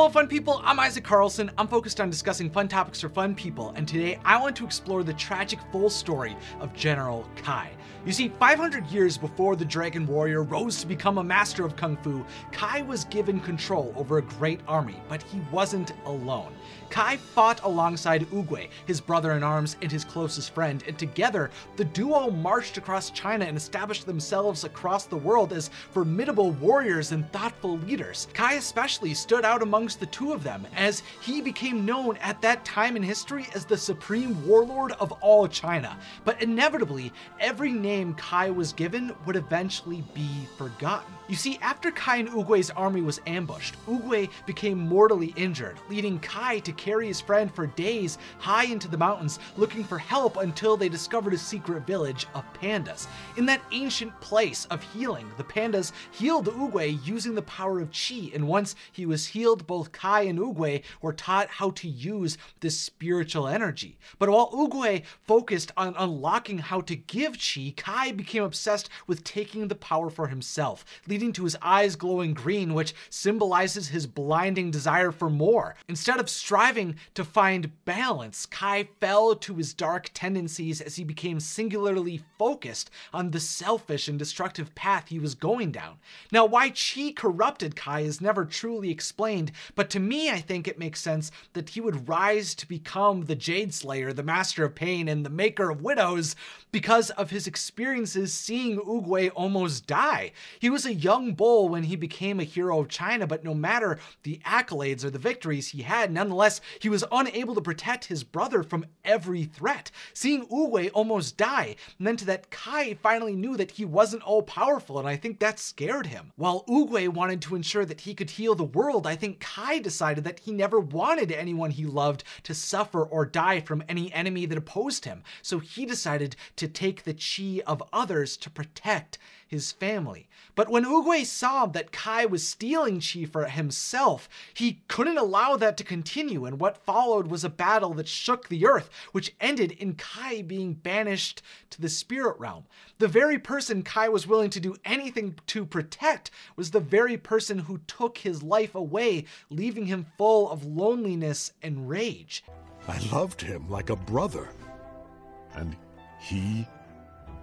Hello fun people, I'm Isaac Carlson. I'm focused on discussing fun topics for fun people, and today I want to explore the tragic full story of General Kai. You see, 500 years before the Dragon Warrior rose to become a master of Kung Fu, Kai was given control over a great army, but he wasn't alone. Kai fought alongside Oogway, his brother in arms and his closest friend, and together the duo marched across China and established themselves across the world as formidable warriors and thoughtful leaders. Kai especially stood out the two of them, as he became known at that time in history as the supreme warlord of all China. But inevitably, every name Kai was given would eventually be forgotten. You see, after Kai and Oogway's army was ambushed, Oogway became mortally injured, leading Kai to carry his friend for days high into the mountains looking for help until they discovered a secret village of pandas. In that ancient place of healing, the pandas healed Oogway using the power of chi, and once he was healed, both Kai and Oogway were taught how to use this spiritual energy. But while Oogway focused on unlocking how to give chi, Kai became obsessed with taking the power for himself, leading to his eyes glowing green, which symbolizes his blinding desire for more. Instead of striving to find balance, Kai fell to his dark tendencies as he became singularly focused on the selfish and destructive path he was going down. Now, why Chi corrupted Kai is never truly explained, but to me, I think it makes sense that he would rise to become the Jade Slayer, the Master of Pain, and the Maker of Widows because of his experiences seeing Oogway almost die. He was a young bull when he became a hero of China, but no matter the accolades or the victories he had, nonetheless, he was unable to protect his brother from every threat. Seeing Oogway almost die meant that Kai finally knew that he wasn't all powerful, and I think that scared him. While Oogway wanted to ensure that he could heal the world, I think Kai decided that he never wanted anyone he loved to suffer or die from any enemy that opposed him. So he decided to take the chi of others to protect his family. But when Oogway saw that Kai was stealing chi for himself, he couldn't allow that to continue, and what followed was a battle that shook the earth, which ended in Kai being banished to the spirit realm. The very person Kai was willing to do anything to protect was the very person who took his life away, leaving him full of loneliness and rage. I loved him like a brother, and he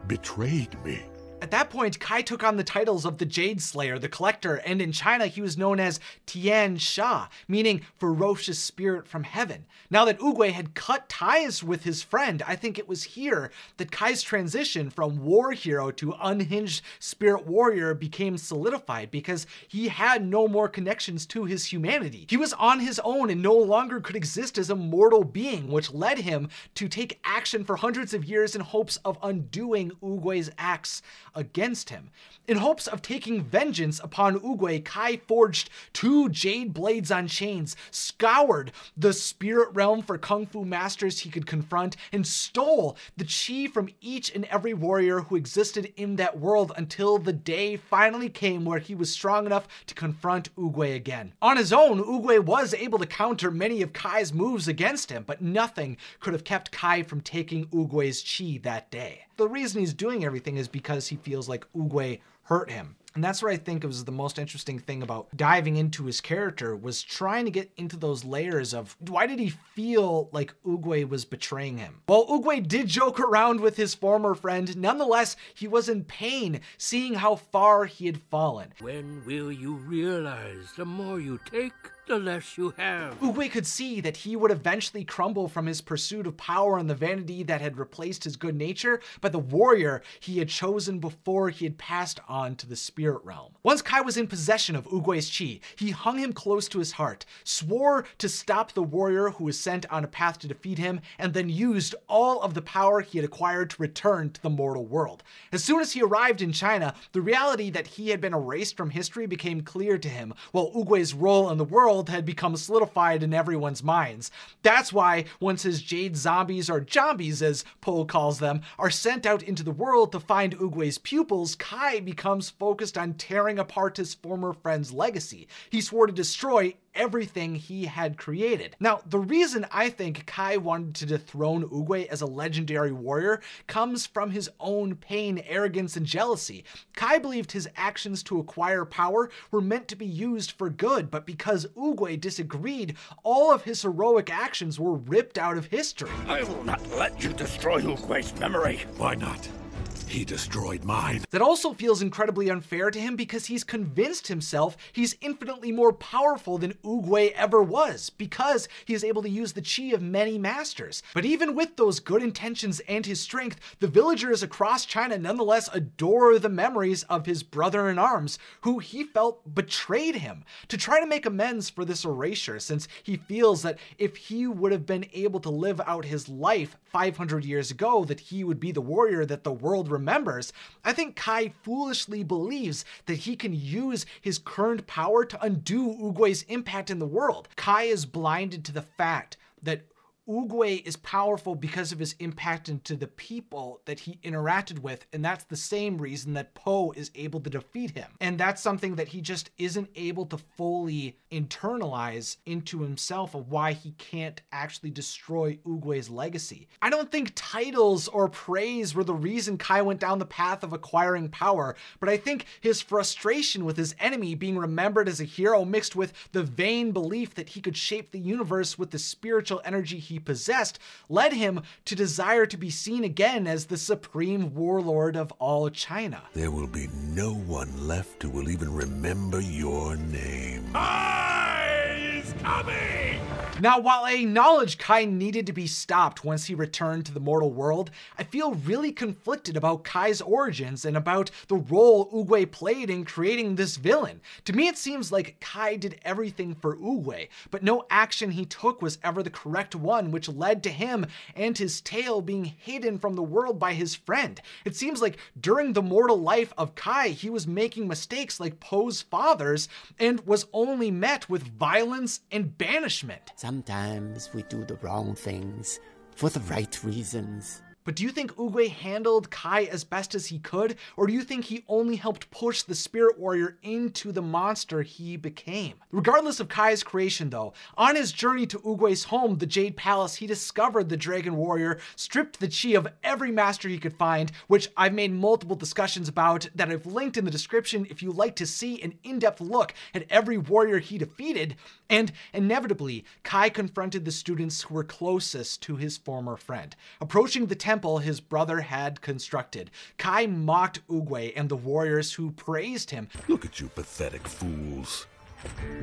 betrayed me. At that point, Kai took on the titles of the Jade Slayer, the Collector, and in China he was known as Tian Sha, meaning ferocious spirit from heaven. Now that Oogway had cut ties with his friend, I think it was here that Kai's transition from war hero to unhinged spirit warrior became solidified because he had no more connections to his humanity. He was on his own and no longer could exist as a mortal being, which led him to take action for hundreds of years in hopes of undoing Oogway's acts against him. In hopes of taking vengeance upon Oogway, Kai forged two jade blades on chains, scoured the spirit realm for kung fu masters he could confront, and stole the chi from each and every warrior who existed in that world until the day finally came where he was strong enough to confront Oogway again. On his own, Oogway was able to counter many of Kai's moves against him, but nothing could have kept Kai from taking Oogway's chi that day. The reason he's doing everything is because he feels like Oogway hurt him. And that's what I think it was the most interesting thing about diving into his character was trying to get into those layers of why did he feel like Oogway was betraying him? Well, Oogway did joke around with his former friend. Nonetheless, he was in pain seeing how far he had fallen. When will you realize the more you take, the less you have. Oogway could see that he would eventually crumble from his pursuit of power and the vanity that had replaced his good nature by the warrior he had chosen before he had passed on to the spirit realm. Once Kai was in possession of Oogway's chi, he hung him close to his heart, swore to stop the warrior who was sent on a path to defeat him, and then used all of the power he had acquired to return to the mortal world. As soon as he arrived in China, the reality that he had been erased from history became clear to him, while Oogway's role in the world world had become solidified in everyone's minds. That's why once his jade zombies, or zombies as Po calls them, are sent out into the world to find Oogway's pupils, Kai becomes focused on tearing apart his former friend's legacy. He swore to destroy everything he had created. Now, the reason I think Kai wanted to dethrone Oogway as a legendary warrior comes from his own pain, arrogance, and jealousy. Kai believed his actions to acquire power were meant to be used for good, but because Oogway disagreed, all of his heroic actions were ripped out of history. I will not let you destroy Oogway's memory. Why not? He destroyed mine. That also feels incredibly unfair to him because he's convinced himself he's infinitely more powerful than Oogway ever was, because he is able to use the chi of many masters. But even with those good intentions and his strength, the villagers across China nonetheless adore the memories of his brother in arms, who he felt betrayed him. To try to make amends for this erasure, since he feels that if he would have been able to live out his life 500 years ago, that he would be the warrior that the world remembers, I think Kai foolishly believes that he can use his current power to undo Oogway's impact in the world. Kai is blinded to the fact that Oogway is powerful because of his impact into the people that he interacted with, and that's the same reason that Po is able to defeat him. And that's something that he just isn't able to fully internalize into himself of why he can't actually destroy Oogway's legacy. I don't think titles or praise were the reason Kai went down the path of acquiring power, but I think his frustration with his enemy being remembered as a hero mixed with the vain belief that he could shape the universe with the spiritual energy he possessed led him to desire to be seen again as the supreme warlord of all China. There will be no one left who will even remember your name. Kai is coming! Now, while I acknowledge Kai needed to be stopped once he returned to the mortal world, I feel really conflicted about Kai's origins and about the role Oogway played in creating this villain. To me, it seems like Kai did everything for Oogway, but no action he took was ever the correct one, which led to him and his tale being hidden from the world by his friend. It seems like during the mortal life of Kai, he was making mistakes like Po's father's and was only met with violence and banishment. Sometimes we do the wrong things for the right reasons. But do you think Oogway handled Kai as best as he could, or do you think he only helped push the Spirit Warrior into the monster he became? Regardless of Kai's creation, though, on his journey to Oogway's home, the Jade Palace, he discovered the Dragon Warrior, stripped the chi of every master he could find, which I've made multiple discussions about that I've linked in the description if you'd like to see an in depth look at every warrior he defeated. And inevitably, Kai confronted the students who were closest to his former friend. Approaching the temple his brother had constructed, Kai mocked Oogway and the warriors who praised him. Look at you pathetic fools.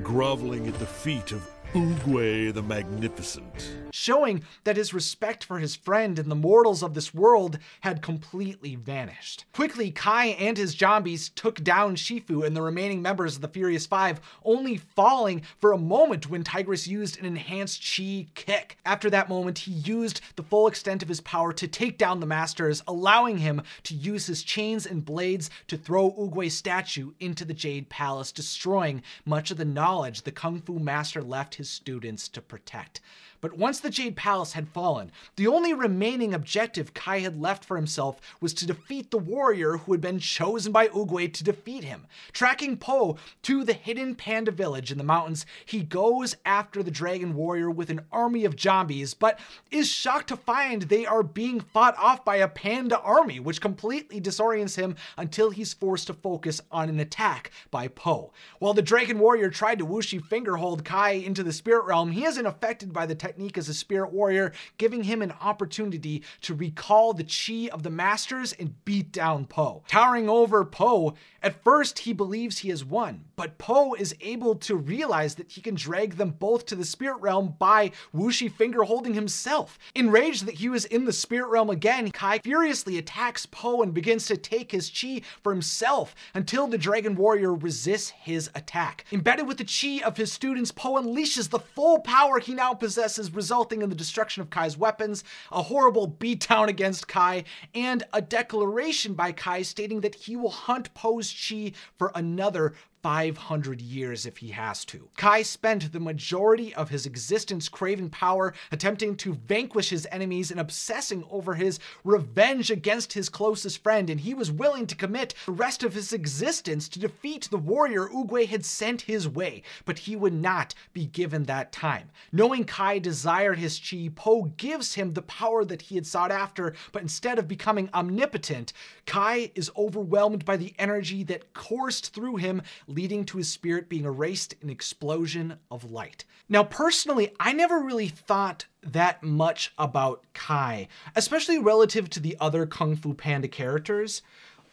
Groveling at the feet of Oogway the Magnificent. showing that his respect for his friend and the mortals of this world had completely vanished. Quickly, Kai and his zombies took down Shifu and the remaining members of the Furious Five, only falling for a moment when Tigress used an enhanced chi kick. After that moment, he used the full extent of his power to take down the Masters, allowing him to use his chains and blades to throw Oogway's statue into the Jade Palace, destroying much of the knowledge the Kung Fu Master left his students to protect. But once the Jade Palace had fallen, the only remaining objective Kai had left for himself was to defeat the warrior who had been chosen by Oogway to defeat him. Tracking Po to the hidden panda village in the mountains, he goes after the dragon warrior with an army of zombies, but is shocked to find they are being fought off by a panda army, which completely disorients him until he's forced to focus on an attack by Po. While the dragon warrior tried to Wuxi fingerhold Kai into the spirit realm, he isn't affected by the technique as a spirit warrior, giving him an opportunity to recall the chi of the masters and beat down Po. Towering over Po, at first he believes he has won, but Po is able to realize that he can drag them both to the spirit realm by Wuxi finger holding himself. Enraged that he was in the spirit realm again, Kai furiously attacks Po and begins to take his chi for himself until the dragon warrior resists his attack. Embedded with the chi of his students, Po unleashes the full power he now possesses, resulting in the destruction of Kai's weapons, a horrible beatdown against Kai, and a declaration by Kai stating that he will hunt Po's chi for another 500 years if he has to. Kai spent the majority of his existence craving power, attempting to vanquish his enemies and obsessing over his revenge against his closest friend, and he was willing to commit the rest of his existence to defeat the warrior Oogway had sent his way, but he would not be given that time. Knowing Kai desired his chi, Po gives him the power that he had sought after, but instead of becoming omnipotent, Kai is overwhelmed by the energy that coursed through him, leading to his spirit being erased in explosion of light. Now, personally, I never really thought that much about Kai, especially relative to the other Kung Fu Panda characters.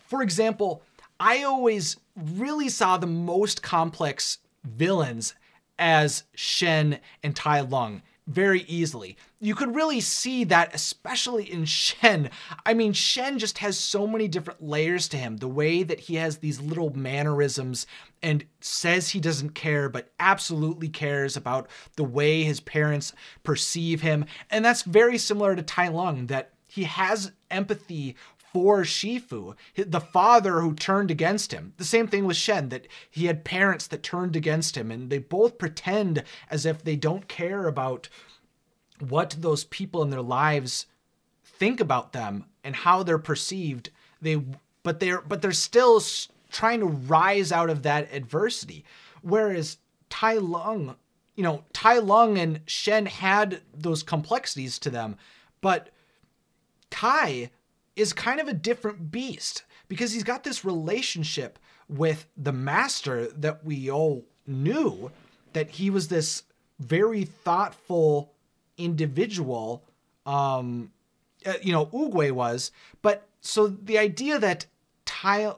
For example, I always really saw the most complex villains as Shen and Tai Lung very easily. You could really see that, especially in Shen. I mean, Shen just has so many different layers to him. The way that he has these little mannerisms and says he doesn't care, but absolutely cares about the way his parents perceive him. And that's very similar to Tai Lung, that he has empathy for Shifu, the father who turned against him. The same thing with Shen, that he had parents that turned against him, and they both pretend as if they don't care about what those people in their lives think about them and how they're perceived. They, but they're, but they're still trying to rise out of that adversity. Whereas Tai Lung, you know, Tai Lung and Shen had those complexities to them, but Tai is kind of a different beast because he's got this relationship with the master that we all knew that he was this very thoughtful individual um uh, you know Oogway was. But so the idea that Tai oh,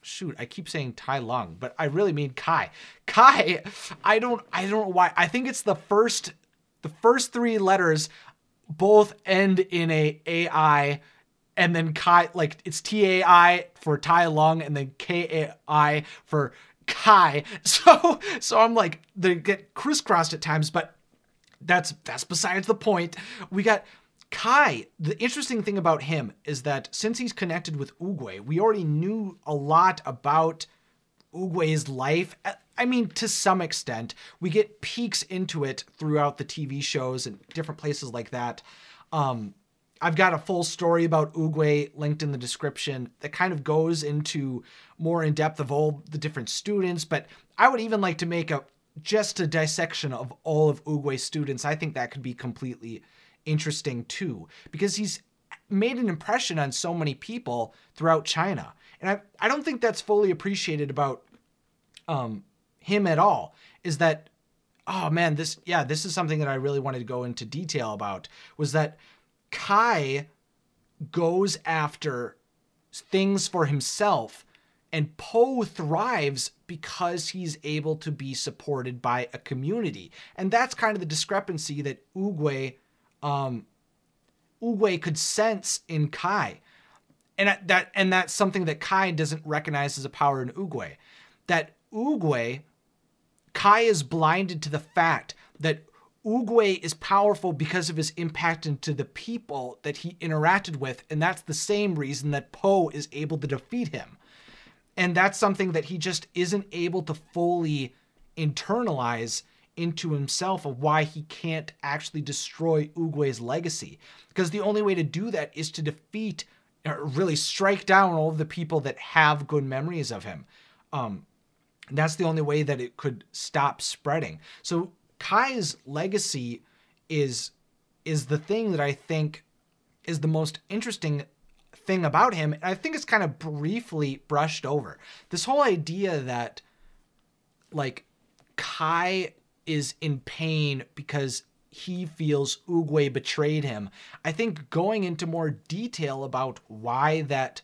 shoot I keep saying Tai Lung but I really mean Kai. Kai I don't I don't know why I think it's the first the first three letters both end in a AI and then Kai, like it's T A I for Tai Lung, and then K A I for Kai. So, so I'm like they get crisscrossed at times, but that's that's besides the point. We got Kai. The interesting thing about him is that since he's connected with Oogway, we already knew a lot about Oogway's life. I mean, to some extent, we get peeks into it throughout the TV shows and different places like that. Um, I've got a full story about Oogway linked in the description that kind of goes into more in depth of all the different students, but I would even like to make a just a dissection of all of Oogway's students. I think that could be completely interesting too, because he's made an impression on so many people throughout China. And I, I don't think that's fully appreciated about um, him at all, is that, oh man, this, yeah, this is something that I really wanted to go into detail about, was that Kai goes after things for himself and Po thrives because he's able to be supported by a community. And that's kind of the discrepancy that Oogway um Oogway could sense in Kai. And that and that's something that Kai doesn't recognize as a power in Oogway. That Oogway Kai is blinded to the fact that Oogway is powerful because of his impact into the people that he interacted with, and that's the same reason that Po is able to defeat him. And that's something that he just isn't able to fully internalize into himself of why he can't actually destroy Oogway's legacy. Because the only way to do that is to defeat or really strike down all of the people that have good memories of him. Um, that's the only way that it could stop spreading. So Kai's legacy is is the thing that I think is the most interesting thing about him. And I think it's kind of briefly brushed over. This whole idea that like Kai is in pain because he feels Oogway betrayed him. I think going into more detail about why that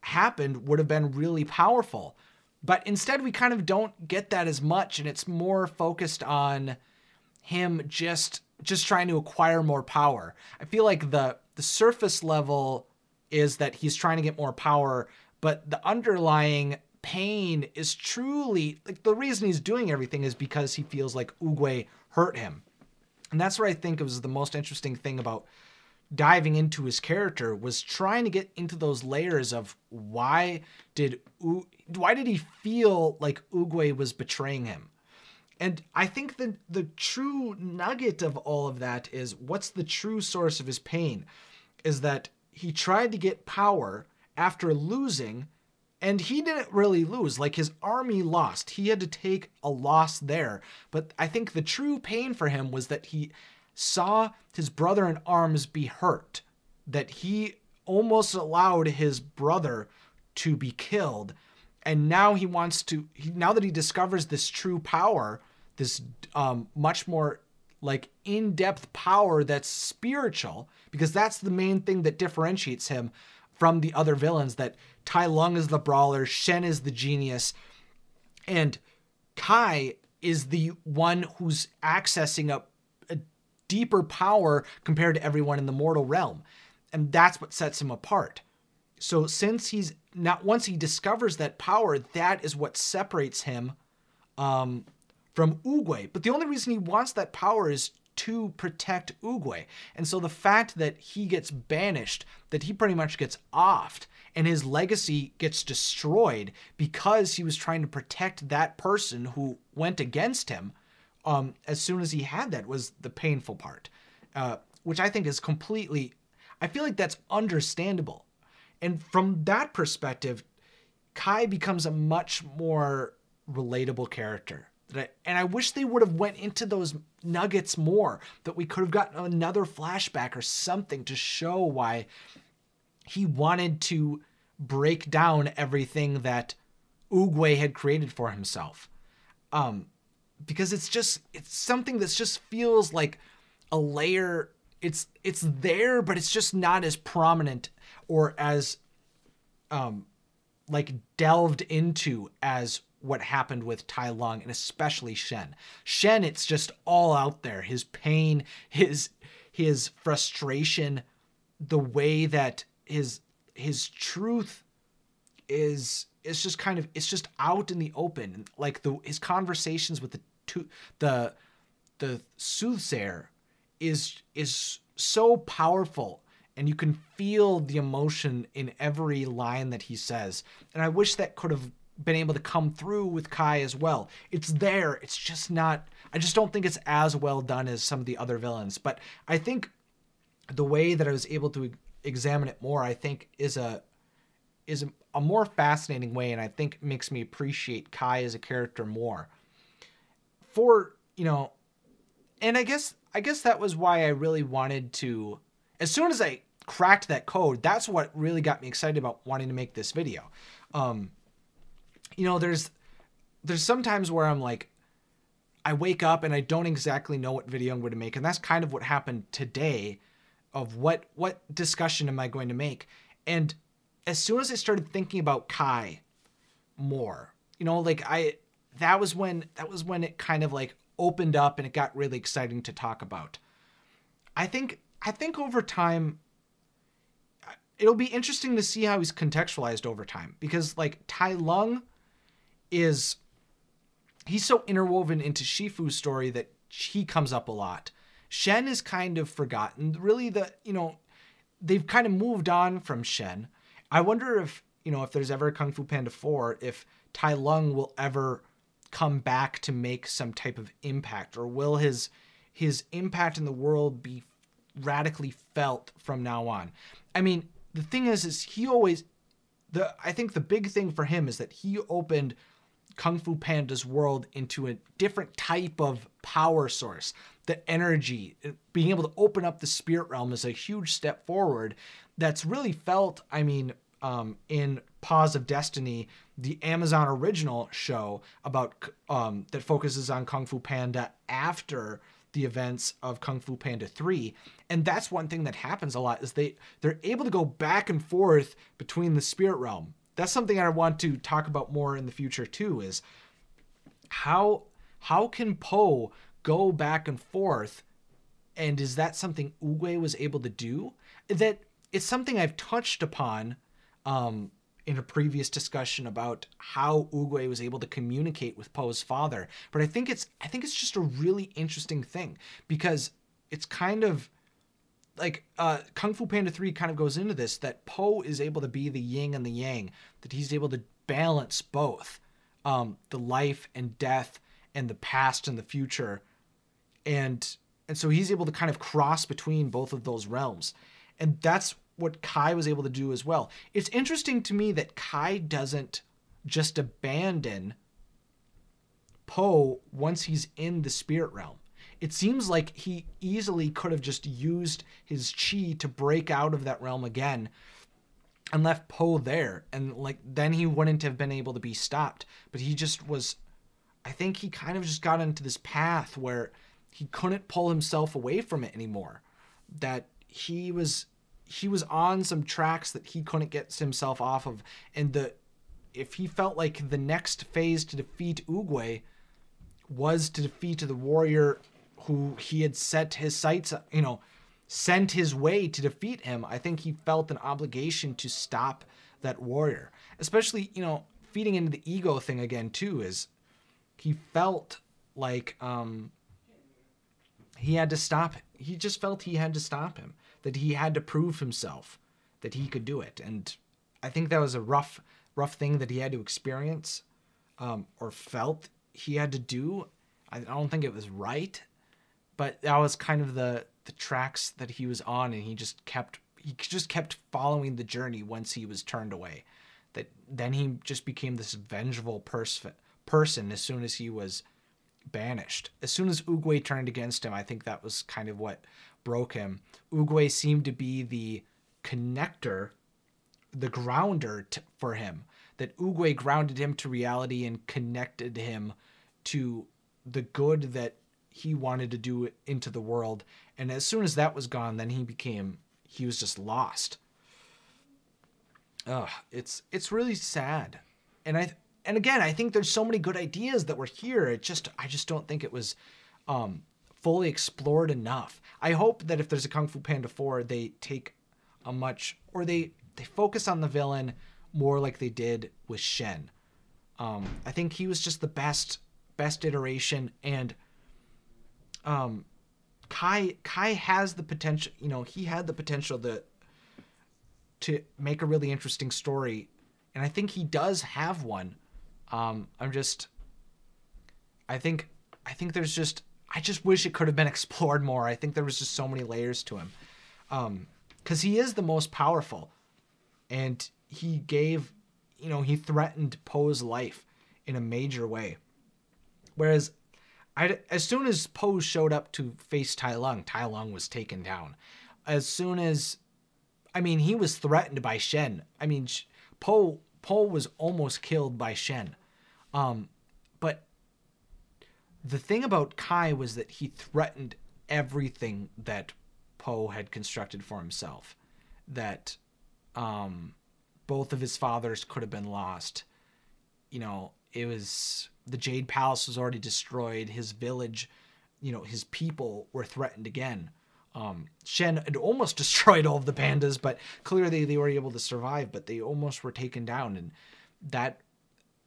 happened would have been really powerful. But instead, we kind of don't get that as much, and it's more focused on him just just trying to acquire more power. I feel like the the surface level is that he's trying to get more power, but the underlying pain is truly like the reason he's doing everything is because he feels like Oogway hurt him. And that's what I think was the most interesting thing about diving into his character was trying to get into those layers of why did U- why did he feel like Oogway was betraying him? And I think the the true nugget of all of that is what's the true source of his pain is that he tried to get power after losing and he didn't really lose. Like his army lost. He had to take a loss there. But i think the true pain for him was that he saw his brother in arms be hurt that he almost allowed his brother to be killed. And now he wants to he, now that he discovers this true power this um, much more like in-depth power that's spiritual because that's the main thing that differentiates him from the other villains that Tai Lung is the brawler, Shen is the genius, and Kai is the one who's accessing a, a deeper power compared to everyone in the mortal realm. And that's what sets him apart. So since he's not once he discovers that power, that is what separates him um, from Oogway. But the only reason he wants that power is to protect Oogway. And so the fact that he gets banished, that he pretty much gets offed, and his legacy gets destroyed because he was trying to protect that person who went against him um, as soon as he had that was the painful part, uh, which I think is completely, I feel like that's understandable. And from that perspective, Kai becomes a much more relatable character. And I wish they would have went into those nuggets more, that we could have gotten another flashback or something to show why he wanted to break down everything that Oogway had created for himself. Um, because it's just it's something that just feels like a layer it's it's there but it's just not as prominent or as um like delved into as what happened with Tai Lung and especially Shen. Shen, it's just all out there. His pain, his his frustration, the way that his his truth is is just kind of it's just out in the open. Like the his conversations with the two the the soothsayer is is so powerful and you can feel the emotion in every line that he says. And I wish that could have been able to come through with Kai as well. It's there. It's just not I just don't think it's as well done as some of the other villains. But I think the way that I was able to examine it more, I think is a is a, more fascinating way and I think makes me appreciate Kai as a character more. For, you know, and I guess I guess that was why I really wanted to as soon as I cracked that code, that's what really got me excited about wanting to make this video. Um, you know, there's there's sometimes where I'm like, I wake up and I don't exactly know what video I'm going to make, and that's kind of what happened today. Of what what discussion am I going to make? And as soon as I started thinking about Kai more, you know, like I that was when that was when it kind of like opened up and it got really exciting to talk about. I think I think over time it'll be interesting to see how he's contextualized over time because like Tai Lung is he's so interwoven into Shifu's story that he comes up a lot. Shen is kind of forgotten. Really, the you know they've kind of moved on from Shen. I wonder if you know if there's ever a Kung Fu Panda four, if Tai Lung will ever come back to make some type of impact, or will his his impact in the world be radically felt from now on? I mean, the thing is, is he always the I think the big thing for him is that he opened Kung Fu Panda's world into a different type of power source. The energy, being able to open up the spirit realm is a huge step forward that's really felt, I mean, um, in Paws of Destiny, the Amazon original show about um, that focuses on Kung Fu Panda after the events of Kung Fu Panda 3. And that's one thing that happens a lot is they they're able to go back and forth between the spirit realm that's something I want to talk about more in the future too is how how can Po go back and forth and is that something Oogway was able to do? That it's something I've touched upon um, in a previous discussion about how Oogway was able to communicate with Po's father. But I think it's I think it's just a really interesting thing because it's kind of like uh Kung Fu Panda 3 kind of goes into this that Po is able to be the yin and the yang, that he's able to balance both um the life and death and the past and the future. And and so he's able to kind of cross between both of those realms. And that's what Kai was able to do as well. It's interesting to me that Kai doesn't just abandon Po once he's in the spirit realm. It seems like he easily could have just used his chi to break out of that realm again and left Po there and like then he wouldn't have been able to be stopped. But he just was I think he kind of just got into this path where he couldn't pull himself away from it anymore. That he was he was on some tracks that he couldn't get himself off of and the if he felt like the next phase to defeat Oogway was to defeat the warrior who he had set his sights, you know, sent his way to defeat him, I think he felt an obligation to stop that warrior. Especially, you know, feeding into the ego thing again too is he felt like um he had to stop he just felt he had to stop him that he had to prove himself that he could do it. And i think that was a rough rough thing that he had to experience um, or felt he had to do. I, I don't think it was right but that was kind of the the tracks that he was on and he just kept he just kept following the journey once he was turned away. That then he just became this vengeful pers- person as soon as he was banished. As soon as Oogway turned against him i think that was kind of what broke him. Oogway seemed to be the connector the grounder t- for him. That Oogway grounded him to reality and connected him to the good that he wanted to do it into the world. And as soon as that was gone, then he became he was just lost. Ugh, it's it's really sad. And I and again, I think there's so many good ideas that were here. It just I just don't think it was um fully explored enough. I hope that if there's a Kung Fu Panda 4, they take a much or they they focus on the villain more like they did with Shen. Um, I think he was just the best best iteration and um Kai Kai has the potential, you know, he had the potential to to make a really interesting story and I think he does have one. Um I'm just I think I think there's just I just wish it could have been explored more. I think there was just so many layers to him. Um cuz he is the most powerful and he gave you know, he threatened Po's life in a major way. Whereas I, as soon as Po showed up to face Tai Lung, Tai Lung was taken down. As soon as, I mean, he was threatened by Shen. I mean, Po Po was almost killed by Shen. Um, but the thing about Kai was that he threatened everything that Po had constructed for himself. That um, both of his fathers could have been lost. You know, it was the Jade Palace was already destroyed. His village, you know, his people were threatened again. Um, Shen had almost destroyed all of the pandas, but clearly they were able to survive. But they almost were taken down, and that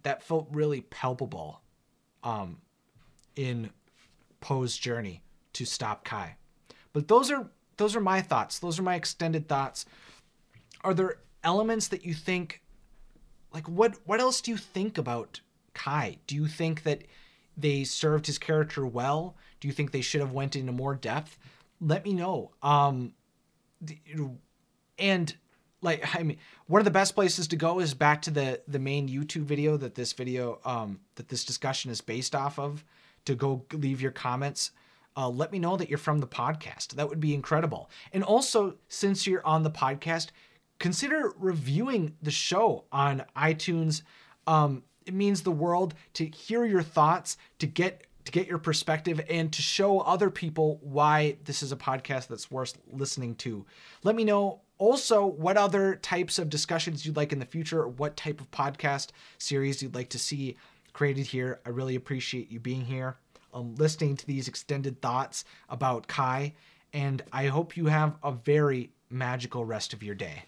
that felt really palpable um, in Po's journey to stop Kai. But those are those are my thoughts. Those are my extended thoughts. Are there elements that you think like what what else do you think about Kai? Do you think that they served his character well? Do you think they should have went into more depth? Let me know. Um and like I mean one of the best places to go is back to the the main YouTube video that this video um that this discussion is based off of to go leave your comments. Uh, let me know that you're from the podcast. That would be incredible. And also, since you're on the podcast, consider reviewing the show on iTunes. Um, it means the world to hear your thoughts, to get to get your perspective, and to show other people why this is a podcast that's worth listening to. Let me know also what other types of discussions you'd like in the future, or what type of podcast series you'd like to see created here. I really appreciate you being here, um, listening to these extended thoughts about Kai, and I hope you have a very magical rest of your day.